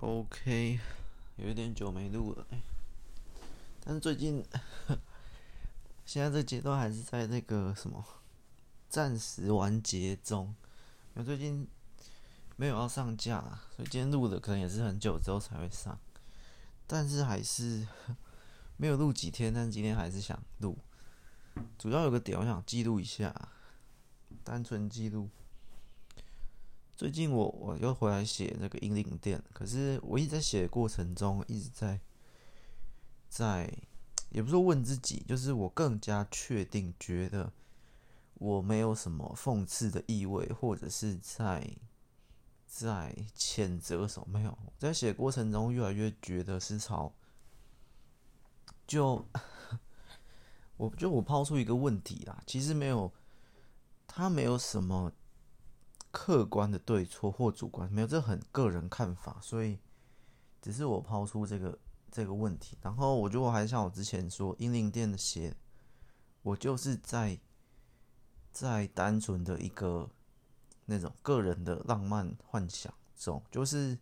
OK，有一点久没录了，但是最近 现在这阶段还是在那个什么暂时完结中，因为最近没有要上架，所以今天录的可能也是很久之后才会上，但是还是 没有录几天，但今天还是想录，主要有个点我想记录一下，单纯记录。最近我我又回来写那个英灵殿，可是我一直在写的过程中，一直在在，也不是问自己，就是我更加确定觉得我没有什么讽刺的意味，或者是在在谴责什么，没有，在写过程中越来越觉得是朝就我就我抛出一个问题啦，其实没有，他没有什么。客观的对错或主观没有，这很个人看法，所以只是我抛出这个这个问题。然后我觉得我还像我之前说，英灵殿的写，我就是在在单纯的一个那种个人的浪漫幻想中，就是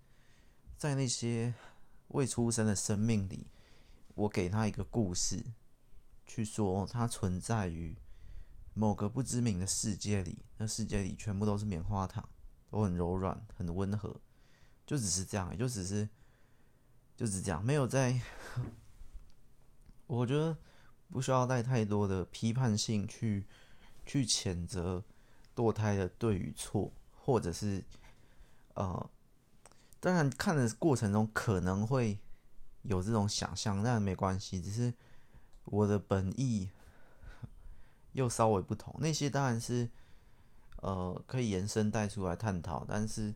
在那些未出生的生命里，我给他一个故事，去说它存在于。某个不知名的世界里，那世界里全部都是棉花糖，都很柔软，很温和，就只是这样，就只是，就是这样，没有在。我觉得不需要带太多的批判性去去谴责堕胎的对与错，或者是呃，当然看的过程中可能会有这种想象，但没关系，只是我的本意。又稍微不同，那些当然是，呃，可以延伸带出来探讨。但是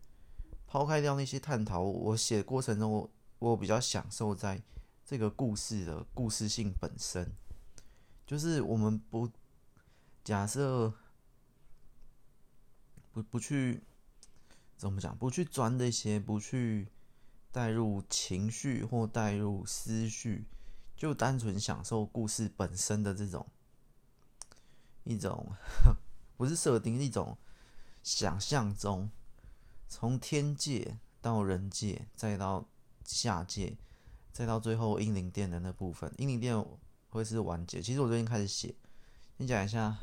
抛开掉那些探讨，我写过程中，我我比较享受在这个故事的故事性本身。就是我们不假设不不去怎么讲，不去钻这些，不去带入情绪或带入思绪，就单纯享受故事本身的这种。一种不是设定，一种想象中，从天界到人界，再到下界，再到最后英灵殿的那部分。英灵殿会是完结。其实我最近开始写，先讲一下，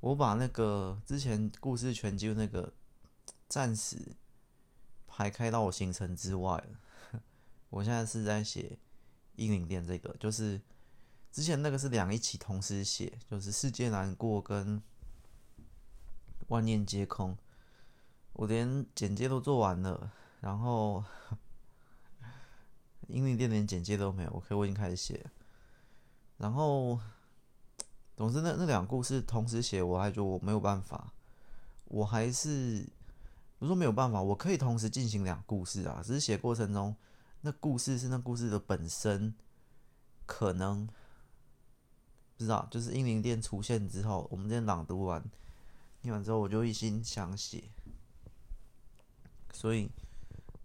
我把那个之前故事全集那个暂时排开到我行程之外了。我现在是在写英灵殿这个，就是。之前那个是两一起同时写，就是世界难过跟万念皆空，我连简介都做完了，然后英灵殿连简介都没有，OK，我已经开始写，然后总之那那两故事同时写，我还觉得我没有办法，我还是不是说没有办法，我可以同时进行两故事啊，只是写过程中那故事是那故事的本身可能。知道，就是英灵殿出现之后，我们今天朗读完，念完之后，我就一心想写，所以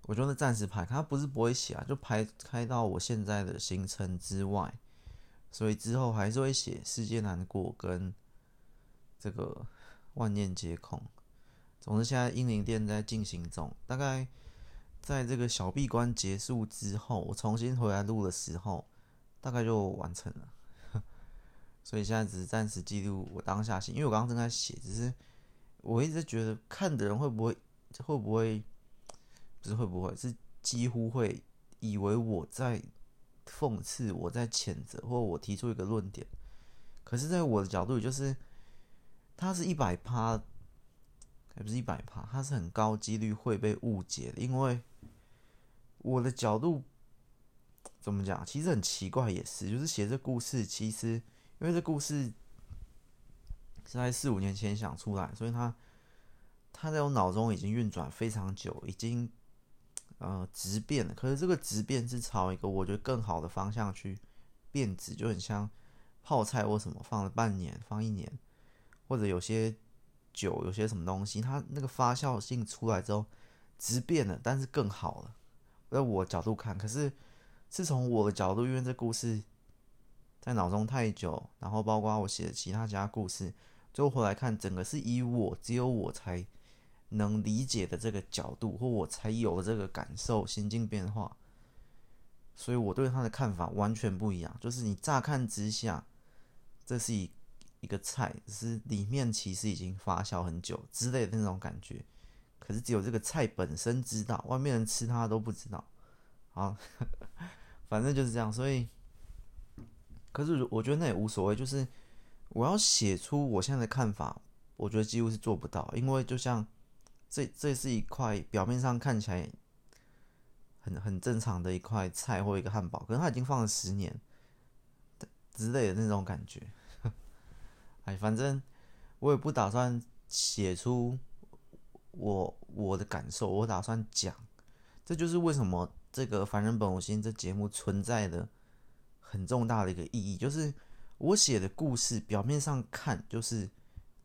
我觉得暂时排开，它不是不会写啊，就排开到我现在的行程之外，所以之后还是会写世界难过跟这个万念皆空。总之，现在英灵殿在进行中，大概在这个小闭关结束之后，我重新回来录的时候，大概就完成了。所以现在只是暂时记录我当下心，因为我刚刚正在写，只是我一直觉得看的人会不会会不会不是会不会是几乎会以为我在讽刺，我在谴责，或者我提出一个论点。可是，在我的角度，就是它是一百趴，还不是一百趴，它是很高几率会被误解的，因为我的角度怎么讲？其实很奇怪，也是，就是写这故事，其实。因为这故事是在四五年前想出来，所以他他在我脑中已经运转非常久，已经呃质变了。可是这个质变是朝一个我觉得更好的方向去变质，就很像泡菜或什么放了半年、放一年，或者有些酒、有些什么东西，它那个发酵性出来之后质变了，但是更好了。在我角度看，可是是从我的角度，因为这故事。在脑中太久，然后包括我写的其他家故事，最后回来看，整个是以我只有我才能理解的这个角度，或我才有的这个感受、心境变化，所以我对他的看法完全不一样。就是你乍看之下，这是一一个菜，是里面其实已经发酵很久之类的那种感觉。可是只有这个菜本身知道，外面人吃它都不知道。好，反正就是这样。所以，可是我觉得那也无所谓。就是我要写出我现在的看法，我觉得几乎是做不到，因为就像。这这是一块表面上看起来很很正常的一块菜或一个汉堡，可是它已经放了十年之类的那种感觉。哎，反正我也不打算写出我我的感受，我打算讲。这就是为什么这个《凡人本我心》这节目存在的很重大的一个意义，就是我写的故事表面上看就是。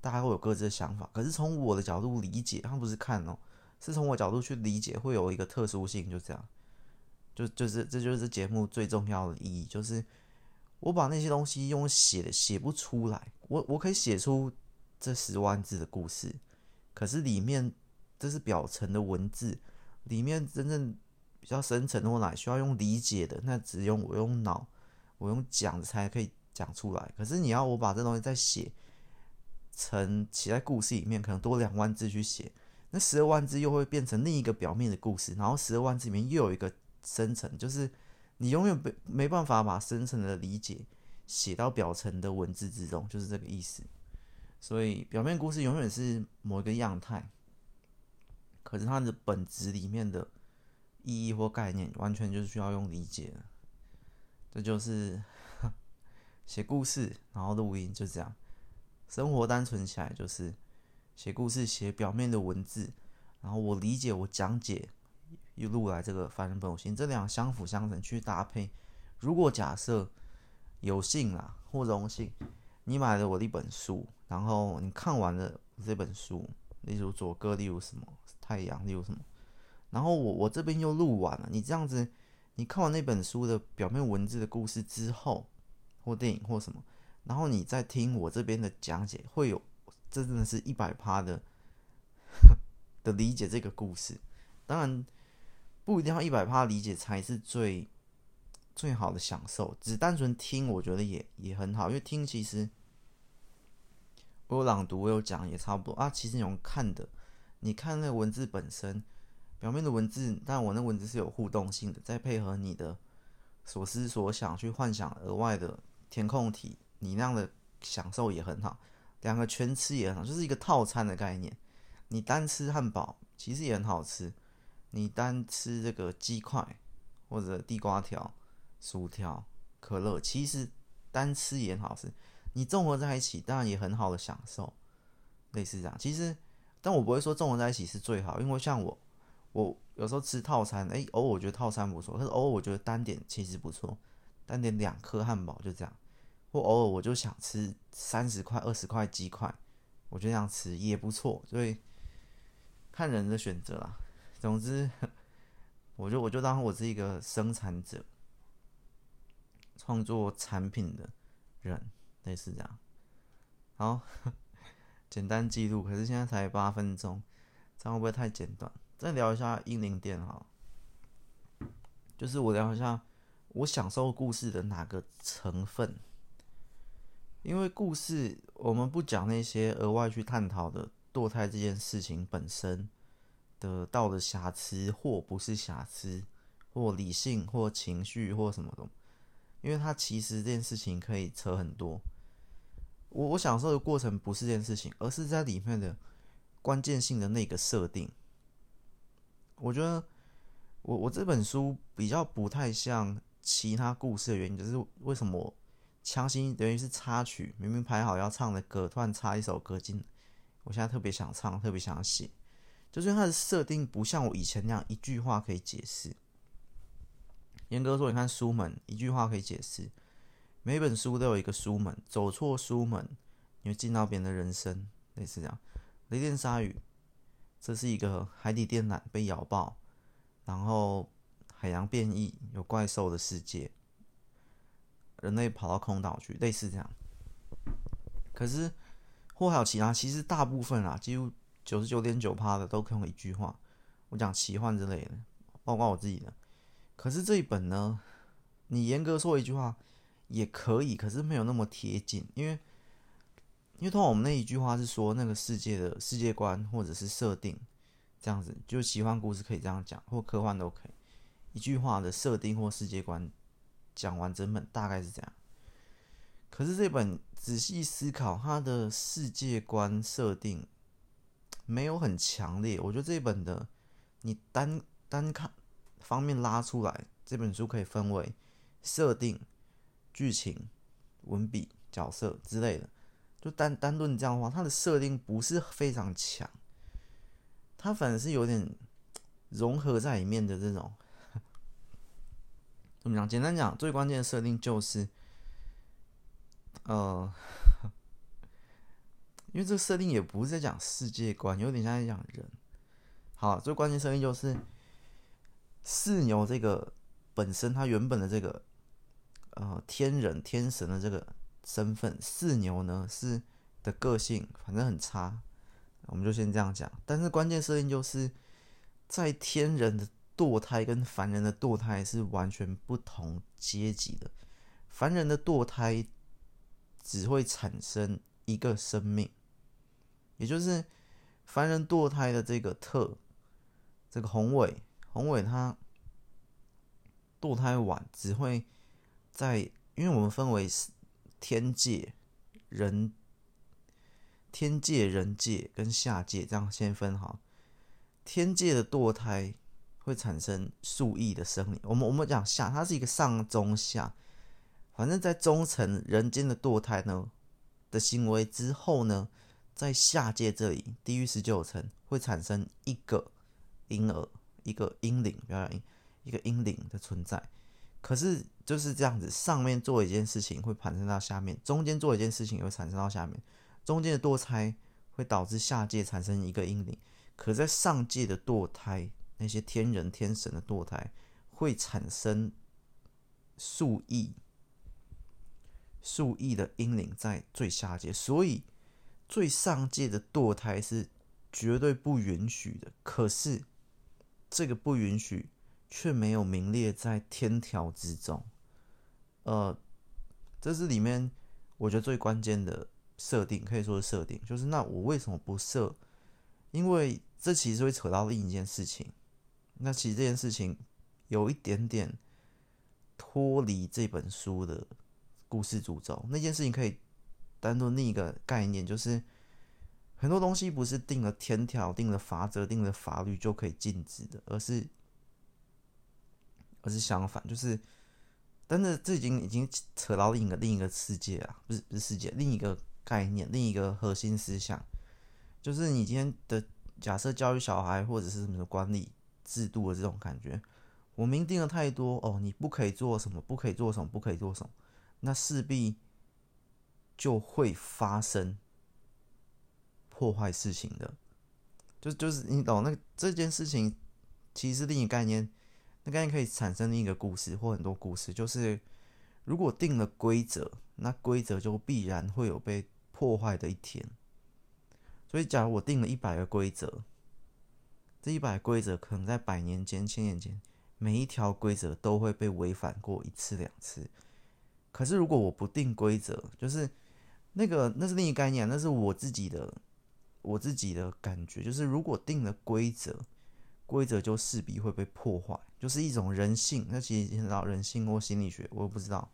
大家会有各自的想法，可是从我的角度理解，他们不是看哦，是从我角度去理解，会有一个特殊性，就这样，就就是这就是节目最重要的意义，就是我把那些东西用写的写不出来，我我可以写出这十万字的故事，可是里面这是表层的文字，里面真正比较深层的或哪需要用理解的，那只用我用脑，我用讲才可以讲出来，可是你要我把这东西再写。成写在故事里面，可能多两万字去写，那十二万字又会变成另一个表面的故事，然后十二万字里面又有一个深层，就是你永远没没办法把深层的理解写到表层的文字之中，就是这个意思。所以表面故事永远是某一个样态，可是它的本质里面的意义或概念，完全就是需要用理解的。这就是 写故事，然后录音，就这样。生活单纯起来就是写故事，写表面的文字，然后我理解，我讲解，又录来这个凡人本我心，这两相辅相成去搭配。如果假设有幸啦或荣幸，你买了我的一本书，然后你看完了这本书，例如左歌，例如什么太阳，例如什么，然后我我这边又录完了，你这样子，你看完那本书的表面文字的故事之后，或电影或什么。然后你再听我这边的讲解，会有这真的是一百趴的 的理解这个故事。当然不一定要一百趴理解才是最最好的享受，只单纯听我觉得也也很好，因为听其实我有朗读，我有讲也差不多啊。其实你用看的，你看那文字本身，表面的文字，但我那文字是有互动性的，再配合你的所思所想去幻想额外的填空题。你那样的享受也很好，两个全吃也很好，就是一个套餐的概念。你单吃汉堡其实也很好吃，你单吃这个鸡块或者地瓜条、薯条、可乐，其实单吃也很好吃。你综合在一起，当然也很好的享受，类似这样。其实，但我不会说综合在一起是最好，因为像我，我有时候吃套餐，哎，偶尔我觉得套餐不错，可是偶尔我觉得单点其实不错，单点两颗汉堡就这样。或偶尔我就想吃三十块、二十块鸡块，我觉得这样吃也不错，所以看人的选择啦。总之，我就我就当我是一个生产者、创作产品的人，类似这样。好，简单记录，可是现在才八分钟，这样会不会太简短？再聊一下英灵殿哈，就是我聊一下我享受故事的哪个成分。因为故事，我们不讲那些额外去探讨的堕胎这件事情本身的道德瑕疵，或不是瑕疵，或理性，或情绪，或什么的。因为它其实这件事情可以扯很多。我我享受的过程不是这件事情，而是在里面的关键性的那个设定。我觉得我我这本书比较不太像其他故事的原因，就是为什么？强行等于是插曲，明明排好要唱的歌，突然插一首歌进。我现在特别想唱，特别想写，就是因为它的设定不像我以前那样一句话可以解释。严格说，你看书门，一句话可以解释。每本书都有一个书门，走错书门，你会进到别人的人生，类似这样。雷电鲨鱼，这是一个海底电缆被咬爆，然后海洋变异，有怪兽的世界。人类跑到空岛去，类似这样。可是或还有其他，其实大部分啊，几乎九十九点九趴的都可以用一句话。我讲奇幻之类的，包括我自己的。可是这一本呢，你严格说一句话也可以，可是没有那么贴近，因为因为通常我们那一句话是说那个世界的世界观或者是设定这样子，就奇幻故事可以这样讲，或科幻都可以。一句话的设定或世界观讲完整本大概是这样。可是这本仔细思考，它的世界观设定没有很强烈。我觉得这本的你单单看方面拉出来，这本书可以分为设定、剧情、文笔、角色之类的。就单单论这样的话，它的设定不是非常强，它反而是有点融合在里面的这种。怎么讲？简单讲，最关键的设定就是。呃，因为这个设定也不是在讲世界观，有点像在讲人。好，最关键设定就是四牛这个本身，它原本的这个呃天人天神的这个身份，四牛呢是的个性反正很差，我们就先这样讲。但是关键设定就是在天人的堕胎跟凡人的堕胎是完全不同阶级的，凡人的堕胎。只会产生一个生命，也就是凡人堕胎的这个特，这个宏伟，宏伟他堕胎晚，只会在，因为我们分为天界、人、天界、人界跟下界，这样先分好。天界的堕胎会产生数亿的生灵，我们我们讲下，它是一个上中下。反正，在中层人间的堕胎呢的行为之后呢，在下界这里，地狱十九层会产生一个婴儿，一个婴灵，不要讲婴，一个婴灵的存在。可是就是这样子，上面做一件事情会产生到下面，中间做一件事情也会产生到下面。中间的堕胎会导致下界产生一个婴灵，可在上界的堕胎，那些天人天神的堕胎会产生数亿。数亿的婴灵在最下界，所以最上界的堕胎是绝对不允许的。可是这个不允许却没有名列在天条之中。呃，这是里面我觉得最关键的设定，可以说是设定，就是那我为什么不设？因为这其实会扯到另一件事情。那其实这件事情有一点点脱离这本书的。故事主轴那件事情可以单独另一个概念，就是很多东西不是定了天条、定了法则、定了法律就可以禁止的，而是而是相反，就是，但是这已经已经扯到另一个另一个世界啊，不是不是世界，另一个概念，另一个核心思想，就是你今天的假设教育小孩或者是什么管理制度的这种感觉，我明定了太多哦，你不可以做什么，不可以做什么，不可以做什么。那势必就会发生破坏事情的，就就是你懂那这件事情，其实是另一个概念，那概念可以产生另一个故事或很多故事。就是如果定了规则，那规则就必然会有被破坏的一天。所以，假如我定了一百个规则，这一百规则可能在百年间、千年间，每一条规则都会被违反过一次两次。可是，如果我不定规则，就是那个，那是另一概念，那是我自己的，我自己的感觉，就是如果定了规则，规则就势必会被破坏，就是一种人性。那其实牵扯到人性或心理学，我也不知道。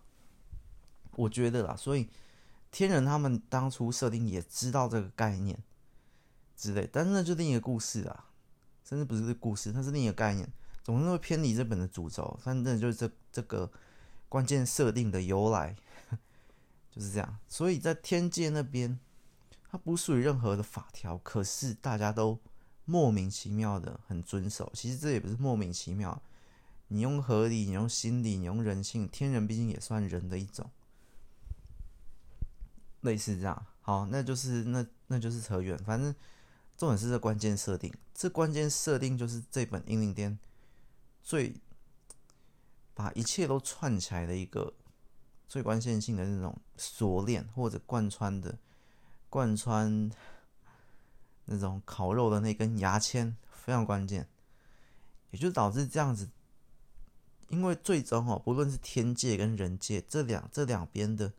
我觉得啦，所以天人他们当初设定也知道这个概念之类，但是那就另一个故事啊，甚至不是故事，它是另一个概念，总是会偏离这本的主轴。反正就是这这个。关键设定的由来 就是这样，所以在天界那边，它不属于任何的法条，可是大家都莫名其妙的很遵守。其实这也不是莫名其妙，你用合理，你用心理，你用人性，天人毕竟也算人的一种，类似这样。好，那就是那那就是扯远，反正重点是这关键设定，这关键设定就是这本《英灵殿》最。把一切都串起来的一个最关键性的那种锁链，或者贯穿的贯穿那种烤肉的那根牙签非常关键，也就导致这样子，因为最终哦，不论是天界跟人界这两这两边的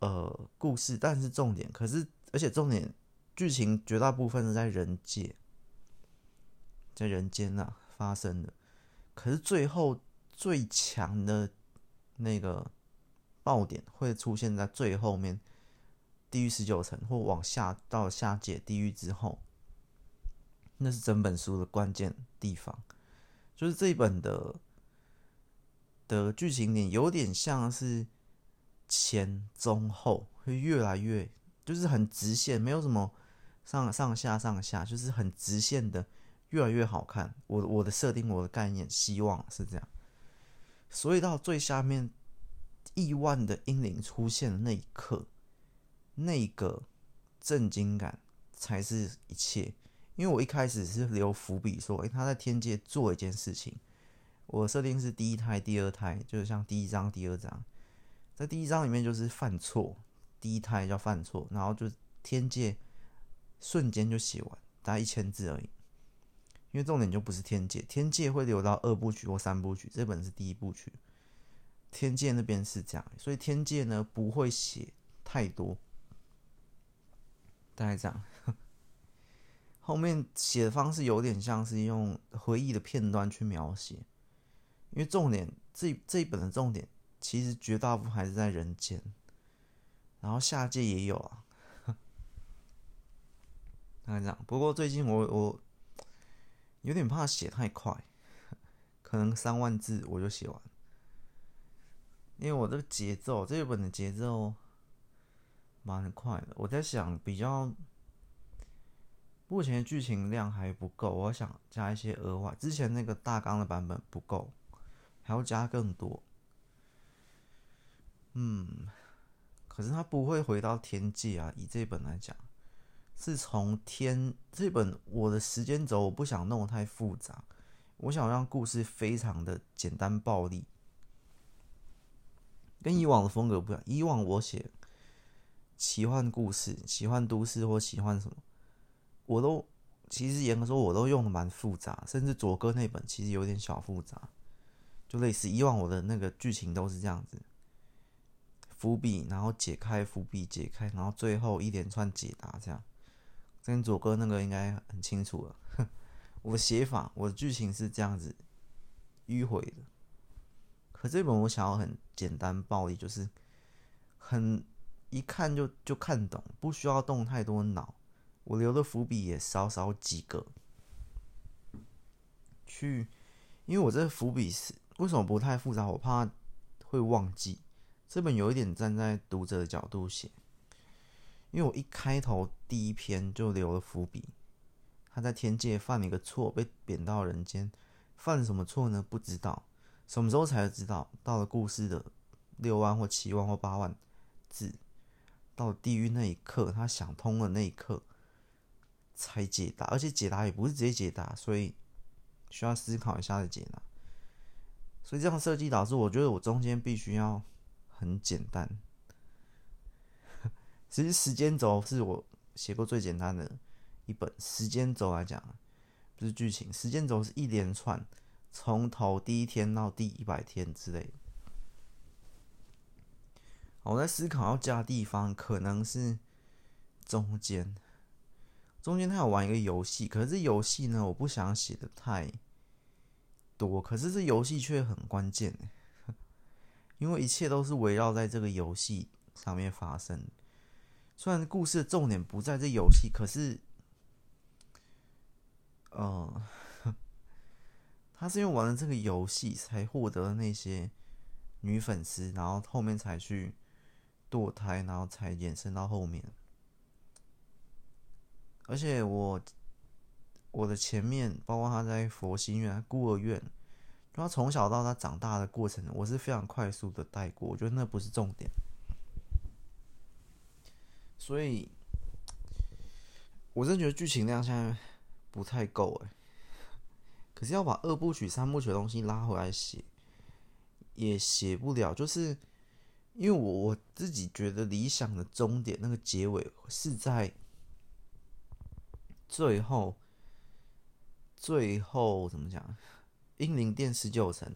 呃故事，但是重点，可是而且重点剧情绝大部分是在人界，在人间呐、啊、发生的，可是最后最强的那个。爆点会出现在最后面，地狱十九层或往下到下界地狱之后，那是整本书的关键地方。就是这一本的的剧情点有点像是前中后会越来越，就是很直线，没有什么上上下上下，就是很直线的越来越好看。我我的设定，我的概念，希望是这样。所以到最下面。亿万的英灵出现的那一刻，那个震惊感才是一切。因为我一开始是留伏笔说，诶，他在天界做一件事情。我设定是第一胎、第二胎，就是像第一章、第二章，在第一章里面就是犯错，第一胎叫犯错，然后就天界瞬间就写完，大概一千字而已。因为重点就不是天界，天界会留到二部曲或三部曲，这本是第一部曲。天界那边是这样，所以天界呢不会写太多，大概这样。后面写的方式有点像是用回忆的片段去描写，因为重点这这一本的重点其实绝大部分还是在人间，然后下界也有啊，大概这样。不过最近我我有点怕写太快，可能三万字我就写完。因为我这个节奏，这一本的节奏蛮快的。我在想，比较目前剧情量还不够，我想加一些额外。之前那个大纲的版本不够，还要加更多。嗯，可是他不会回到天界啊。以这本来讲，是从天这本我的时间轴，我不想弄得太复杂，我想让故事非常的简单暴力。跟以往的风格不一样。以往我写奇幻故事、奇幻都市或奇幻什么，我都其实严格说，我都用的蛮复杂，甚至佐哥那本其实有点小复杂，就类似以往我的那个剧情都是这样子，伏笔，然后解开伏笔，解开，然后最后一连串解答这样。跟佐哥那个应该很清楚了，我的写法，我的剧情是这样子迂回的。可这本我想要很简单暴力，就是很一看就就看懂，不需要动太多脑。我留的伏笔也少少几个，去，因为我这伏笔是为什么不太复杂？我怕会忘记。这本有一点站在读者的角度写，因为我一开头第一篇就留了伏笔，他在天界犯了一个错，被贬到人间，犯了什么错呢？不知道。什么时候才知道？到了故事的六万或七万或八万字，到地狱那一刻，他想通了那一刻，才解答。而且解答也不是直接解答，所以需要思考一下的解答。所以这样设计导致我觉得我中间必须要很简单。其实时间轴是我写过最简单的一本。时间轴来讲，不是剧情，时间轴是一连串。从头第一天到第一百天之类的，我在思考要加地方，可能是中间。中间他有玩一个游戏，可是这游戏呢，我不想写的太多，可是这游戏却很关键，因为一切都是围绕在这个游戏上面发生。虽然故事的重点不在这游戏，可是，呃。他是因为玩了这个游戏才获得了那些女粉丝，然后后面才去堕胎，然后才延伸到后面。而且我我的前面，包括他在佛心院、孤儿院，他从小到他长大的过程，我是非常快速的带过，我觉得那不是重点。所以，我真觉得剧情量现在不太够哎。可是要把二部曲、三部曲的东西拉回来写，也写不了。就是因为我我自己觉得理想的终点，那个结尾是在最后，最后怎么讲？英灵殿十九层，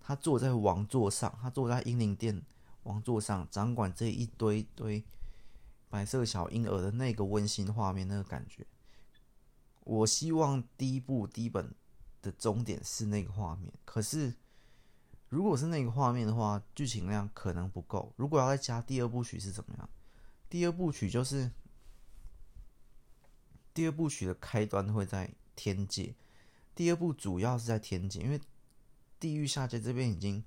他坐在王座上，他坐在英灵殿王座上，掌管这一堆堆白色小婴儿的那个温馨画面，那个感觉。我希望第一部第一本的终点是那个画面，可是如果是那个画面的话，剧情量可能不够。如果要再加第二部曲是怎么样？第二部曲就是第二部曲的开端会在天界，第二部主要是在天界，因为地狱下界这边已经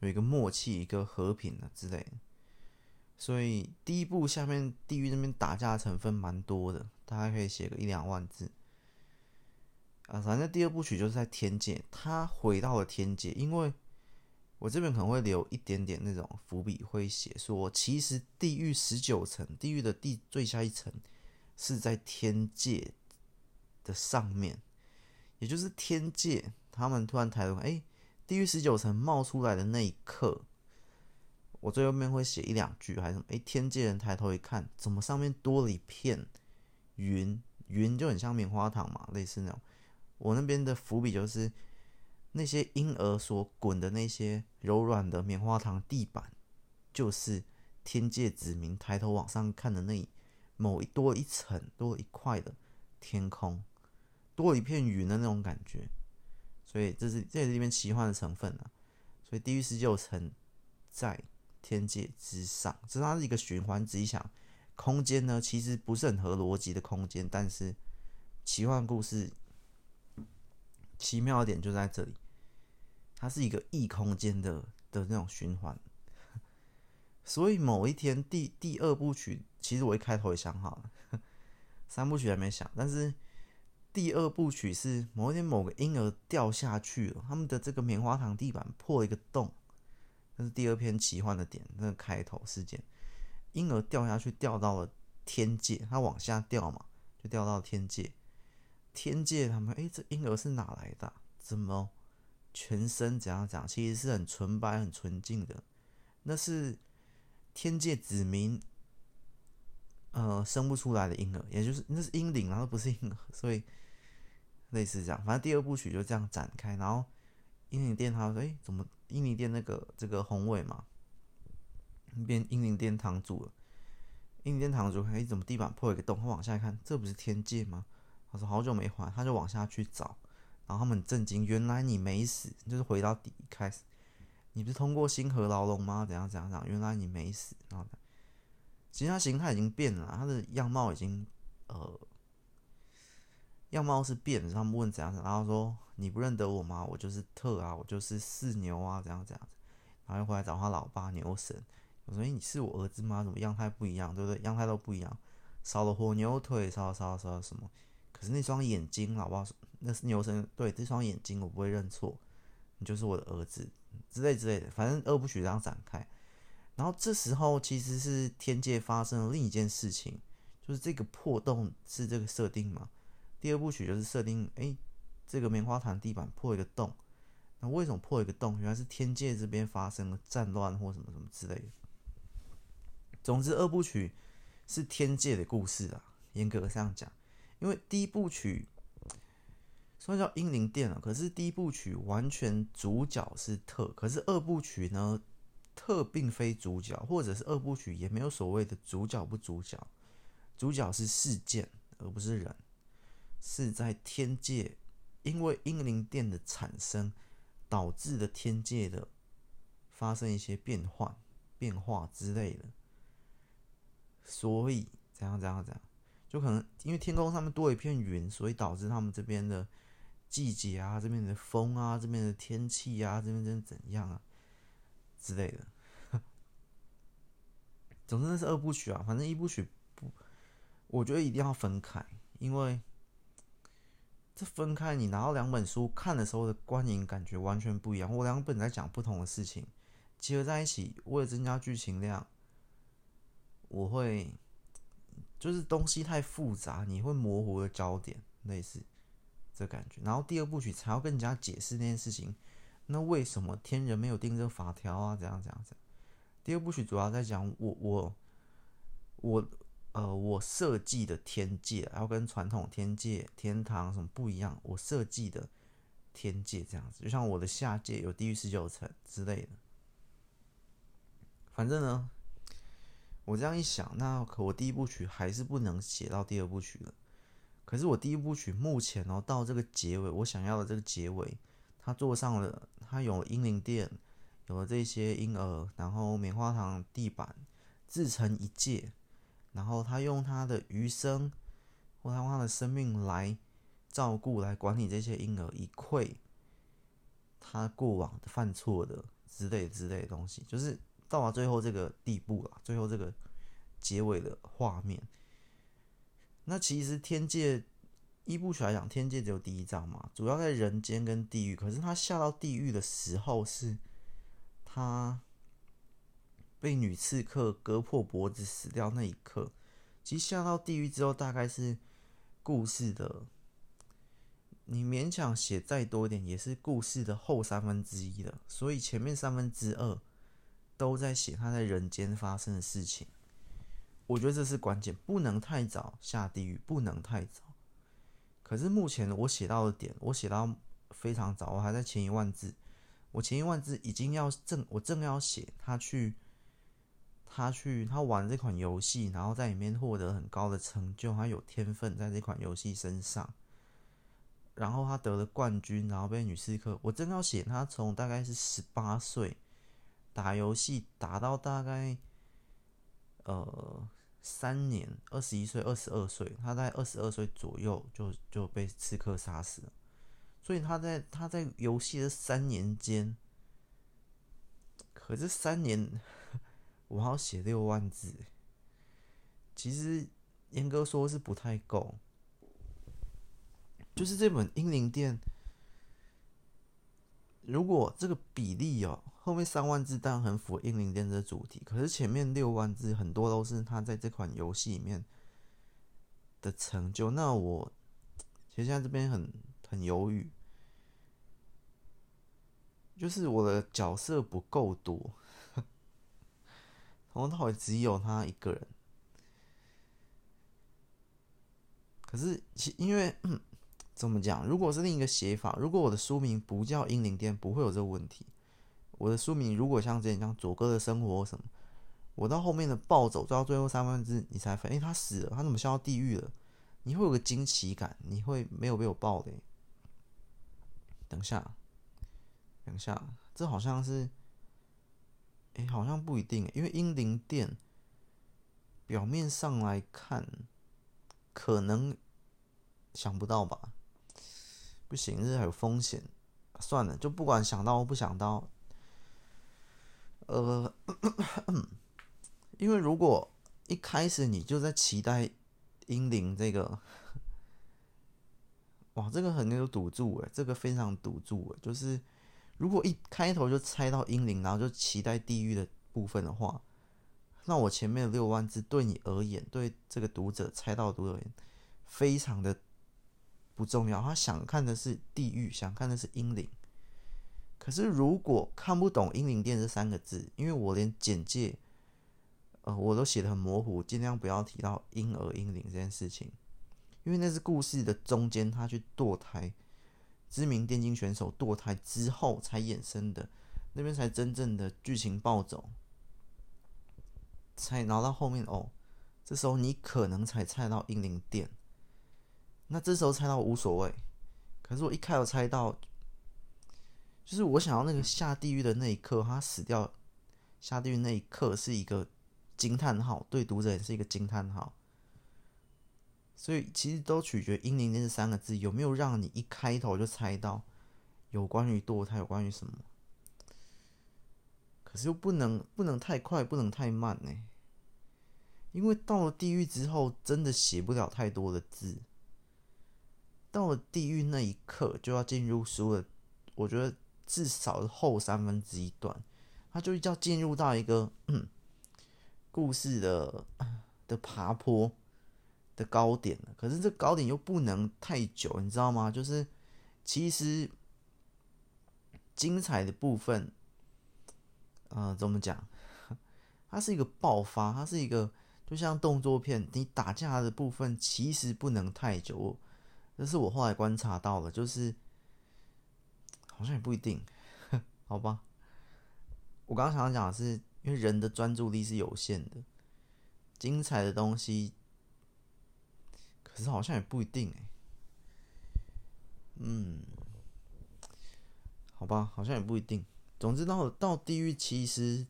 有一个默契、一个和平了之类的，所以第一部下面地狱那边打架的成分蛮多的，大概可以写个一两万字。啊，反正第二部曲就是在天界，他回到了天界，因为我这边可能会留一点点那种伏笔，会写说，其实地狱十九层，地狱的地最下一层是在天界的上面，也就是天界，他们突然抬头，哎，地狱十九层冒出来的那一刻，我最后面会写一两句，还是什么？哎，天界人抬头一看，怎么上面多了一片云？云就很像棉花糖嘛，类似那种。我那边的伏笔就是，那些婴儿所滚的那些柔软的棉花糖地板，就是天界子民抬头往上看的那某一多一层多一块的天空，多一片云的那种感觉。所以这是这里面奇幻的成分啊。所以地狱十九层在天界之上，这是它是一个循环。仔细想，空间呢其实不是很合逻辑的空间，但是奇幻故事。奇妙的点就在这里，它是一个异空间的的那种循环，所以某一天第第二部曲，其实我一开头也想好了，三部曲还没想，但是第二部曲是某一天某个婴儿掉下去了，他们的这个棉花糖地板破了一个洞，这是第二篇奇幻的点，那个开头事件，婴儿掉下去掉到了天界，他往下掉嘛，就掉到了天界。天界他们哎，这婴儿是哪来的？怎么全身怎样讲？其实是很纯白、很纯净的。那是天界子民，呃，生不出来的婴儿，也就是那是婴灵，然后不是婴儿，所以类似这样。反正第二部曲就这样展开。然后英灵殿他说：“哎，怎么英灵殿那个这个宏伟嘛，变英灵殿堂主了？英灵殿堂主哎，怎么地板破了一个洞？他往下看，这不是天界吗？”他说好久没还，他就往下去找，然后他们很震惊，原来你没死，就是回到底开始，你不是通过星河牢笼吗？怎样怎样怎样？原来你没死，然后其实他形态已经变了，他的样貌已经呃，样貌是变了。他们问怎样，然后说你不认得我吗？我就是特啊，我就是四牛啊，怎样怎样，然后又回来找他老爸牛神，我说你是我儿子吗？怎么样态不一样，对不对？样态都不一样，少了火牛腿，少了少了少了什么？可是那双眼睛，好不好？那是牛神，对，这双眼睛我不会认错，你就是我的儿子之类之类的。反正二部曲这样展开，然后这时候其实是天界发生了另一件事情，就是这个破洞是这个设定嘛？第二部曲就是设定，哎，这个棉花糖地板破一个洞，那为什么破一个洞？原来是天界这边发生了战乱或什么什么之类的。总之，二部曲是天界的故事啊，严格上讲。因为第一部曲虽然叫英灵殿了，可是第一部曲完全主角是特，可是二部曲呢，特并非主角，或者是二部曲也没有所谓的主角不主角，主角是事件而不是人，是在天界，因为英灵殿的产生导致的天界的发生一些变换、变化之类的，所以怎样怎样怎样。就可能因为天空上面多一片云，所以导致他们这边的季节啊，这边的风啊，这边的天气啊，这边真怎样啊之类的。总之那是二部曲啊，反正一部曲不，我觉得一定要分开，因为这分开你拿到两本书看的时候的观影感觉完全不一样。我两本在讲不同的事情，结合在一起，为了增加剧情量，我会。就是东西太复杂，你会模糊的焦点，类似这感觉。然后第二部曲才要跟人家解释那件事情，那为什么天人没有定这个法条啊？怎样怎样怎样？第二部曲主要在讲我我我呃，我设计的天界，然后跟传统天界、天堂什么不一样，我设计的天界这样子，就像我的下界有地狱十九层之类的。反正呢，我这样一想，那可我第一部曲还是不能写到第二部曲了。可是我第一部曲目前哦，到这个结尾，我想要的这个结尾，他坐上了，他有了英灵殿，有了这些婴儿，然后棉花糖地板自成一界，然后他用他的余生或他用他的生命来照顾、来管理这些婴儿，以馈他过往犯错的之类之类的东西，就是。到了最后这个地步了，最后这个结尾的画面。那其实天界一部曲来讲，天界只有第一章嘛，主要在人间跟地狱。可是他下到地狱的时候，是他被女刺客割破脖子死掉那一刻。其实下到地狱之后，大概是故事的，你勉强写再多一点，也是故事的后三分之一了。所以前面三分之二。都在写他在人间发生的事情，我觉得这是关键，不能太早下地狱，不能太早。可是目前我写到的点，我写到非常早，我还在前一万字，我前一万字已经要正，我正要写他去，他去他玩这款游戏，然后在里面获得很高的成就，他有天分在这款游戏身上，然后他得了冠军，然后被女刺客，我正要写他从大概是十八岁。打游戏打到大概呃三年，二十一岁、二十二岁，他在二十二岁左右就就被刺客杀死了。所以他在他在游戏的三年间，可是三年我要写六万字，其实严格说是不太够。就是这本《英灵殿》，如果这个比例哦。后面三万字当然很符合《英灵殿》的主题，可是前面六万字很多都是他在这款游戏里面的成就。那我其实现在这边很很犹豫，就是我的角色不够多，从头到尾只有他一个人。可是其因为 怎么讲？如果是另一个写法，如果我的书名不叫《英灵殿》，不会有这个问题。我的书名如果像之前讲左哥的生活什么，我到后面的暴走，到最后三分之，你才发现，哎，他死了，他怎么下到地狱了？你会有个惊奇感，你会没有被我爆的。等下，等下，这好像是，哎，好像不一定，因为英灵殿表面上来看，可能想不到吧？不行，这还有风险。算了，就不管想到不想到。呃，因为如果一开始你就在期待英灵这个，哇，这个很有赌注诶，这个非常赌注诶。就是如果一开头就猜到英灵，然后就期待地狱的部分的话，那我前面的六万字对你而言，对这个读者猜到读者而言，非常的不重要。他想看的是地狱，想看的是英灵。可是，如果看不懂“英灵殿”这三个字，因为我连简介，呃，我都写的很模糊，尽量不要提到婴儿、英灵这件事情，因为那是故事的中间，他去堕胎，知名电竞选手堕胎之后才衍生的，那边才真正的剧情暴走，才拿到后面哦，这时候你可能才猜到“英灵殿”，那这时候猜到无所谓，可是我一开始猜到。就是我想要那个下地狱的那一刻，他死掉，下地狱那一刻是一个惊叹号，对读者也是一个惊叹号。所以其实都取决于“英灵殿”这三个字有没有让你一开头就猜到有关于堕胎，有关于什么。可是又不能不能太快，不能太慢呢，因为到了地狱之后，真的写不了太多的字。到了地狱那一刻，就要进入书了，我觉得。至少后三分之一段，他就要进入到一个故事的的爬坡的高点了。可是这高点又不能太久，你知道吗？就是其实精彩的部分，呃，怎么讲？它是一个爆发，它是一个，就就像动作片，你打架的部分其实不能太久，这是我后来观察到的，就是好像也不一定，好吧？我刚刚想讲的是，因为人的专注力是有限的，精彩的东西，可是好像也不一定哎，嗯，好吧，好像也不一定。总之到到地狱，其实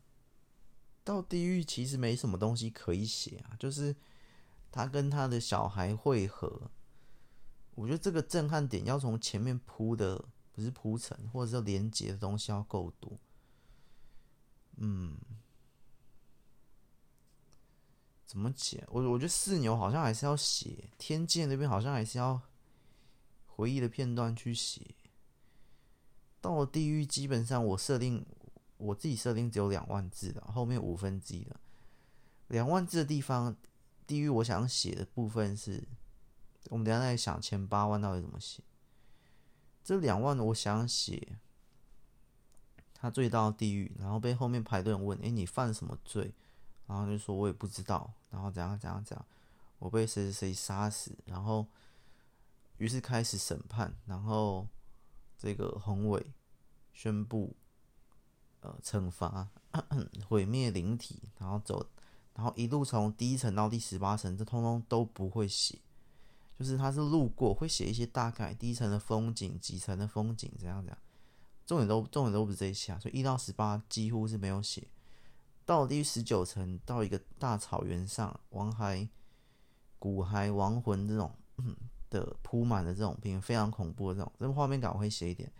到地狱其实没什么东西可以写啊，就是他跟他的小孩会合，我觉得这个震撼点要从前面铺的不是铺陈，或者是连接的东西要够多。嗯，怎么写？我我觉得四牛好像还是要写，天界那边好像还是要回忆的片段去写。到了地狱，基本上我设定我自己设定只有两万字的，后面五分之一的两万字的地方，地狱我想写的部分是，我们等下再想前八万到底怎么写。这两万我想写。他罪到地狱，然后被后面排队问：“哎，你犯什么罪？”然后就说：“我也不知道。”然后怎样怎样怎样，我被谁谁谁杀死。然后，于是开始审判。然后，这个宏伟宣布，呃，惩罚毁灭灵体，然后走，然后一路从第一层到第十八层，这通通都不会写，就是他是路过，会写一些大概第一层的风景，几层的风景，怎样怎样。重点都重点都不是这些啊，所以一到十八几乎是没有写。到第十九层，到一个大草原上，亡骸、骨骸、亡魂这种的铺满的这种片，非常恐怖的这种，这个画面感我会写一点。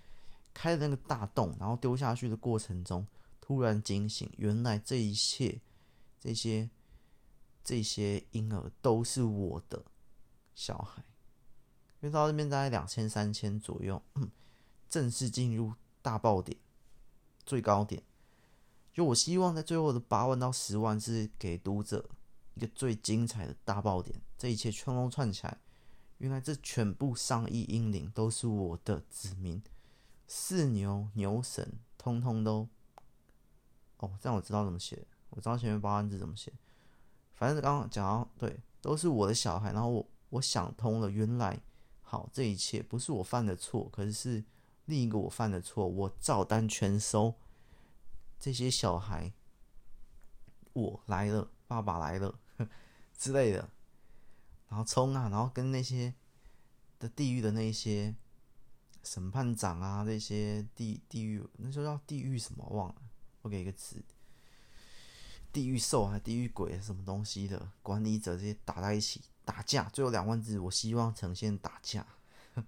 开的那个大洞，然后丢下去的过程中，突然惊醒，原来这一切、这些、这些婴儿都是我的小孩。因为到这边大概两千、三千左右，正式进入。大爆点，最高点，就我希望在最后的八万到十万是给读者一个最精彩的大爆点。这一切全都串起来，原来这全部上亿英灵都是我的子民，四牛牛神通通都。哦，这样我知道怎么写，我知道前面八万字怎么写。反正刚刚讲到，对，都是我的小孩。然后我我想通了，原来好，这一切不是我犯的错，可是是。另一个我犯的错，我照单全收。这些小孩，我来了，爸爸来了 之类的，然后冲啊，然后跟那些的地狱的那些审判长啊，那些地地狱那时候叫地狱什么忘了，我给一个词，地狱兽还地狱鬼什么东西的管理者这些打在一起打架，最后两万字，我希望呈现打架。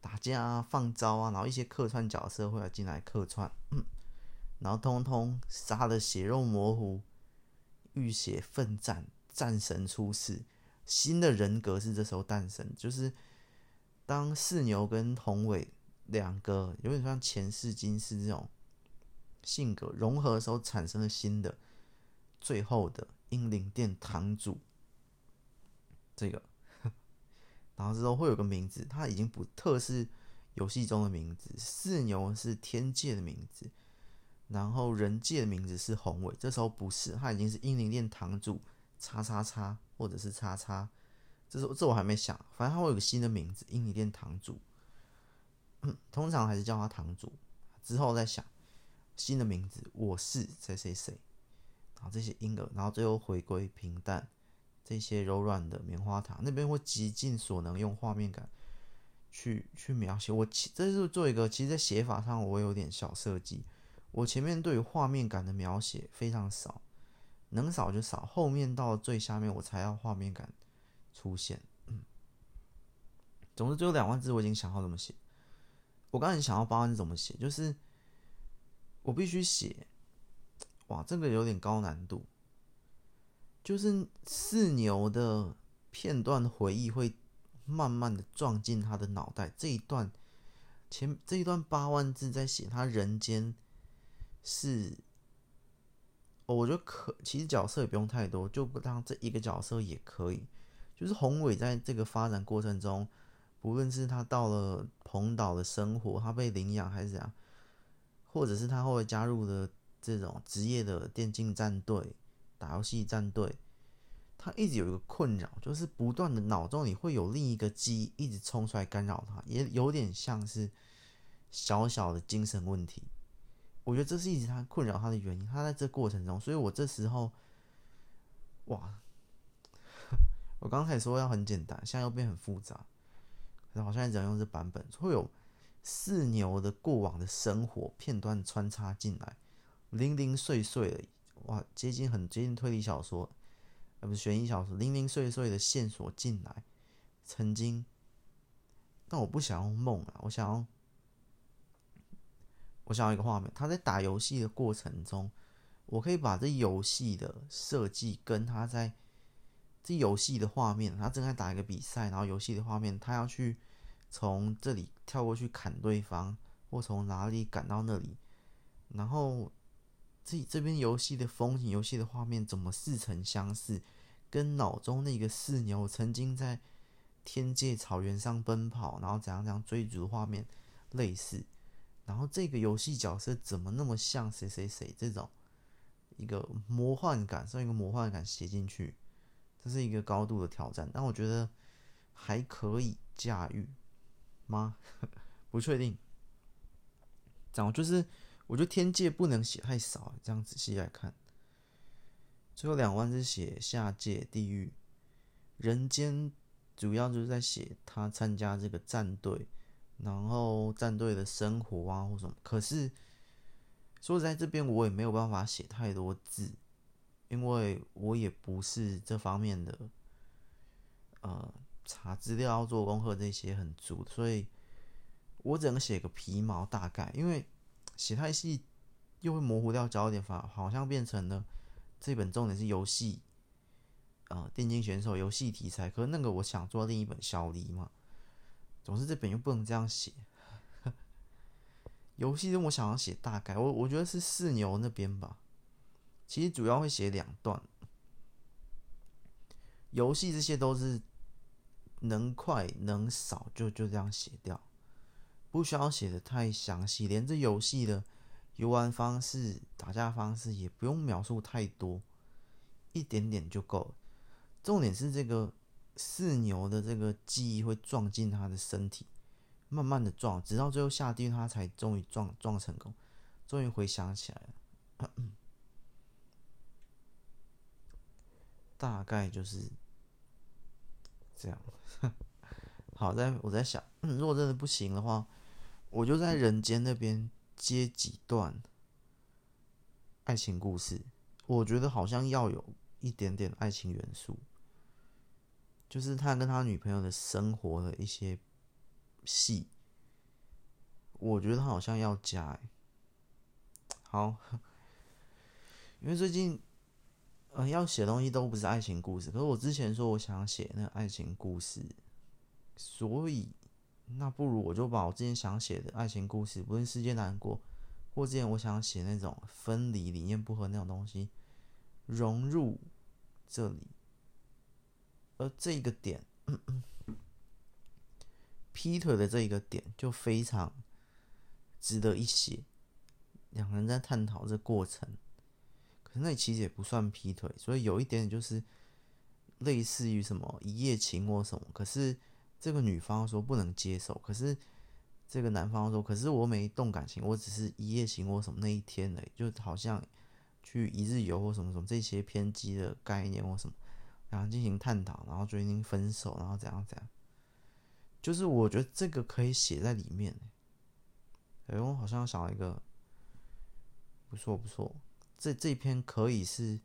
打架啊，放招啊，然后一些客串角色会来进来客串，嗯，然后通通杀的血肉模糊，浴血奋战，战神出世，新的人格是这时候诞生，就是当四牛跟宏伟两个有点像前世今世这种性格融合的时候，产生了新的最后的英灵殿堂主，这个。然后之后会有个名字，它已经不特是游戏中的名字，四牛是天界的名字，然后人界的名字是宏伟。这时候不是，他已经是英灵殿堂主叉叉叉，或者是叉叉。这是这我还没想，反正他会有个新的名字，英灵殿堂主。通常还是叫他堂主，之后再想新的名字，我是谁谁谁。然后这些婴儿，然后最后回归平淡。这些柔软的棉花糖，那边会极尽所能用画面感去去描写。我其这是做一个，其实，在写法上我有点小设计。我前面对于画面感的描写非常少，能少就少。后面到最下面，我才要画面感出现。嗯，总之，最后两万字我已经想好怎么写。我刚才想要八万字怎么写，就是我必须写。哇，这个有点高难度。就是四牛的片段回忆会慢慢的撞进他的脑袋。这一段前这一段八万字在写他人间是，我觉得可其实角色也不用太多，就当这一个角色也可以。就是宏伟在这个发展过程中，不论是他到了彭岛的生活，他被领养还是怎样，或者是他后来加入了这种职业的电竞战队。打游戏战队，他一直有一个困扰，就是不断的脑中里会有另一个记忆一直冲出来干扰他，也有点像是小小的精神问题。我觉得这是一直他困扰他的原因。他在这过程中，所以我这时候，哇，我刚才说要很简单，现在又变很复杂。然后现在只能用这版本，会有四牛的过往的生活片段穿插进来，零零碎碎的，哇，接近很接近推理小说，而不是悬疑小说，零零碎碎的线索进来，曾经，但我不想用梦啊，我想要。我想要一个画面，他在打游戏的过程中，我可以把这游戏的设计跟他在这游戏的画面，他正在打一个比赛，然后游戏的画面，他要去从这里跳过去砍对方，或从哪里赶到那里，然后这这边游戏的风景、游戏的画面怎么似曾相识，跟脑中那个四牛曾经在天界草原上奔跑，然后怎样怎样追逐的画面类似。然后这个游戏角色怎么那么像谁谁谁？这种一个魔幻感，用一个魔幻感写进去，这是一个高度的挑战。但我觉得还可以驾驭吗？不确定。讲就是我觉得天界不能写太少。这样仔细来看，最后两万是写下界、地狱、人间，主要就是在写他参加这个战队。然后战队的生活啊，或什么，可是说实在，这边我也没有办法写太多字，因为我也不是这方面的，呃，查资料做功课这些很足，所以我只能写个皮毛大概，因为写太细又会模糊掉焦点，反而好像变成了这本重点是游戏，呃，电竞选手游戏题材，可是那个我想做另一本小黎嘛。总之这本又不能这样写。游戏中我想要写大概，我我觉得是四牛那边吧。其实主要会写两段。游戏这些都是能快能少就就这样写掉，不需要写的太详细，连这游戏的游玩方式、打架方式也不用描述太多，一点点就够了。重点是这个。四牛的这个记忆会撞进他的身体，慢慢的撞，直到最后下地，他才终于撞撞成功，终于回想起来了。大概就是这样。好，在我在想，如果真的不行的话，我就在人间那边接几段爱情故事，我觉得好像要有一点点爱情元素。就是他跟他女朋友的生活的一些戏，我觉得好像要加哎。好，因为最近呃要写东西都不是爱情故事，可是我之前说我想写那爱情故事，所以那不如我就把我之前想写的爱情故事，不论世界难过，或之前我想写那种分离理念不合那种东西，融入这里。而这个点，嗯嗯，劈腿的这一个点就非常值得一写。两个人在探讨这过程，可是那其实也不算劈腿，所以有一点点就是类似于什么一夜情或什么。可是这个女方说不能接受，可是这个男方说，可是我没动感情，我只是一夜情或什么那一天的，就好像去一日游或什么什么这些偏激的概念或什么。然后进行探讨，然后决定分手，然后怎样怎样，就是我觉得这个可以写在里面。哎，我好像想到一个，不错不错，这这篇可以是，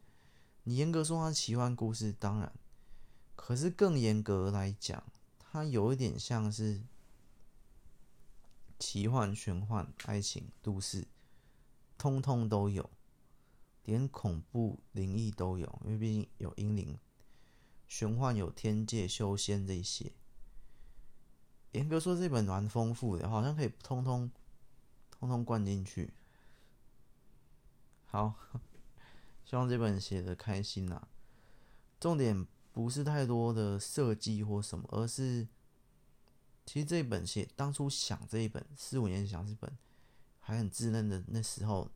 你严格说它奇幻故事，当然，可是更严格来讲，它有一点像是奇幻、玄幻、爱情、都市，通通都有，连恐怖、灵异都有，因为毕竟有阴灵。玄幻有天界修仙这些，严格说这本蛮丰富的，好像可以通通通通灌进去。好，希望这本写的开心呐、啊。重点不是太多的设计或什么，而是其实这一本写当初想这一本四五年想这本还很稚嫩的那时候，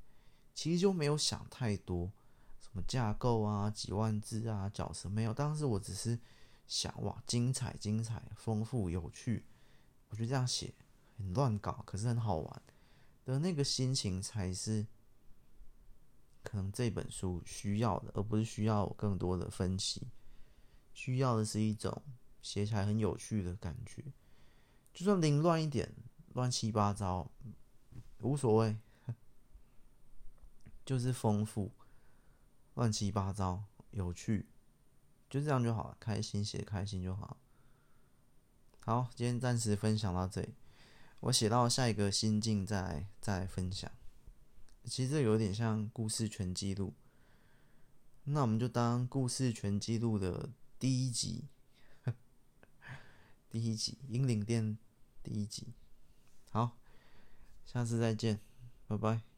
其实就没有想太多。什么架构啊、几万字啊、角色没有。当时我只是想，哇，精彩、精彩、丰富、有趣，我觉得这样写很乱搞，可是很好玩的那个心情才是可能这本书需要的，而不是需要更多的分析。需要的是一种写起来很有趣的感觉，就算凌乱一点、乱七八糟，无所谓，就是丰富、乱七八糟、有趣，就这样就好了。开心写开心就好。好，今天暂时分享到这里，我写到下一个心境再再分享。其实这有点像故事全记录，那我们就当故事全记录的。第一集，第一集，英灵殿第一集，好，下次再见，拜拜。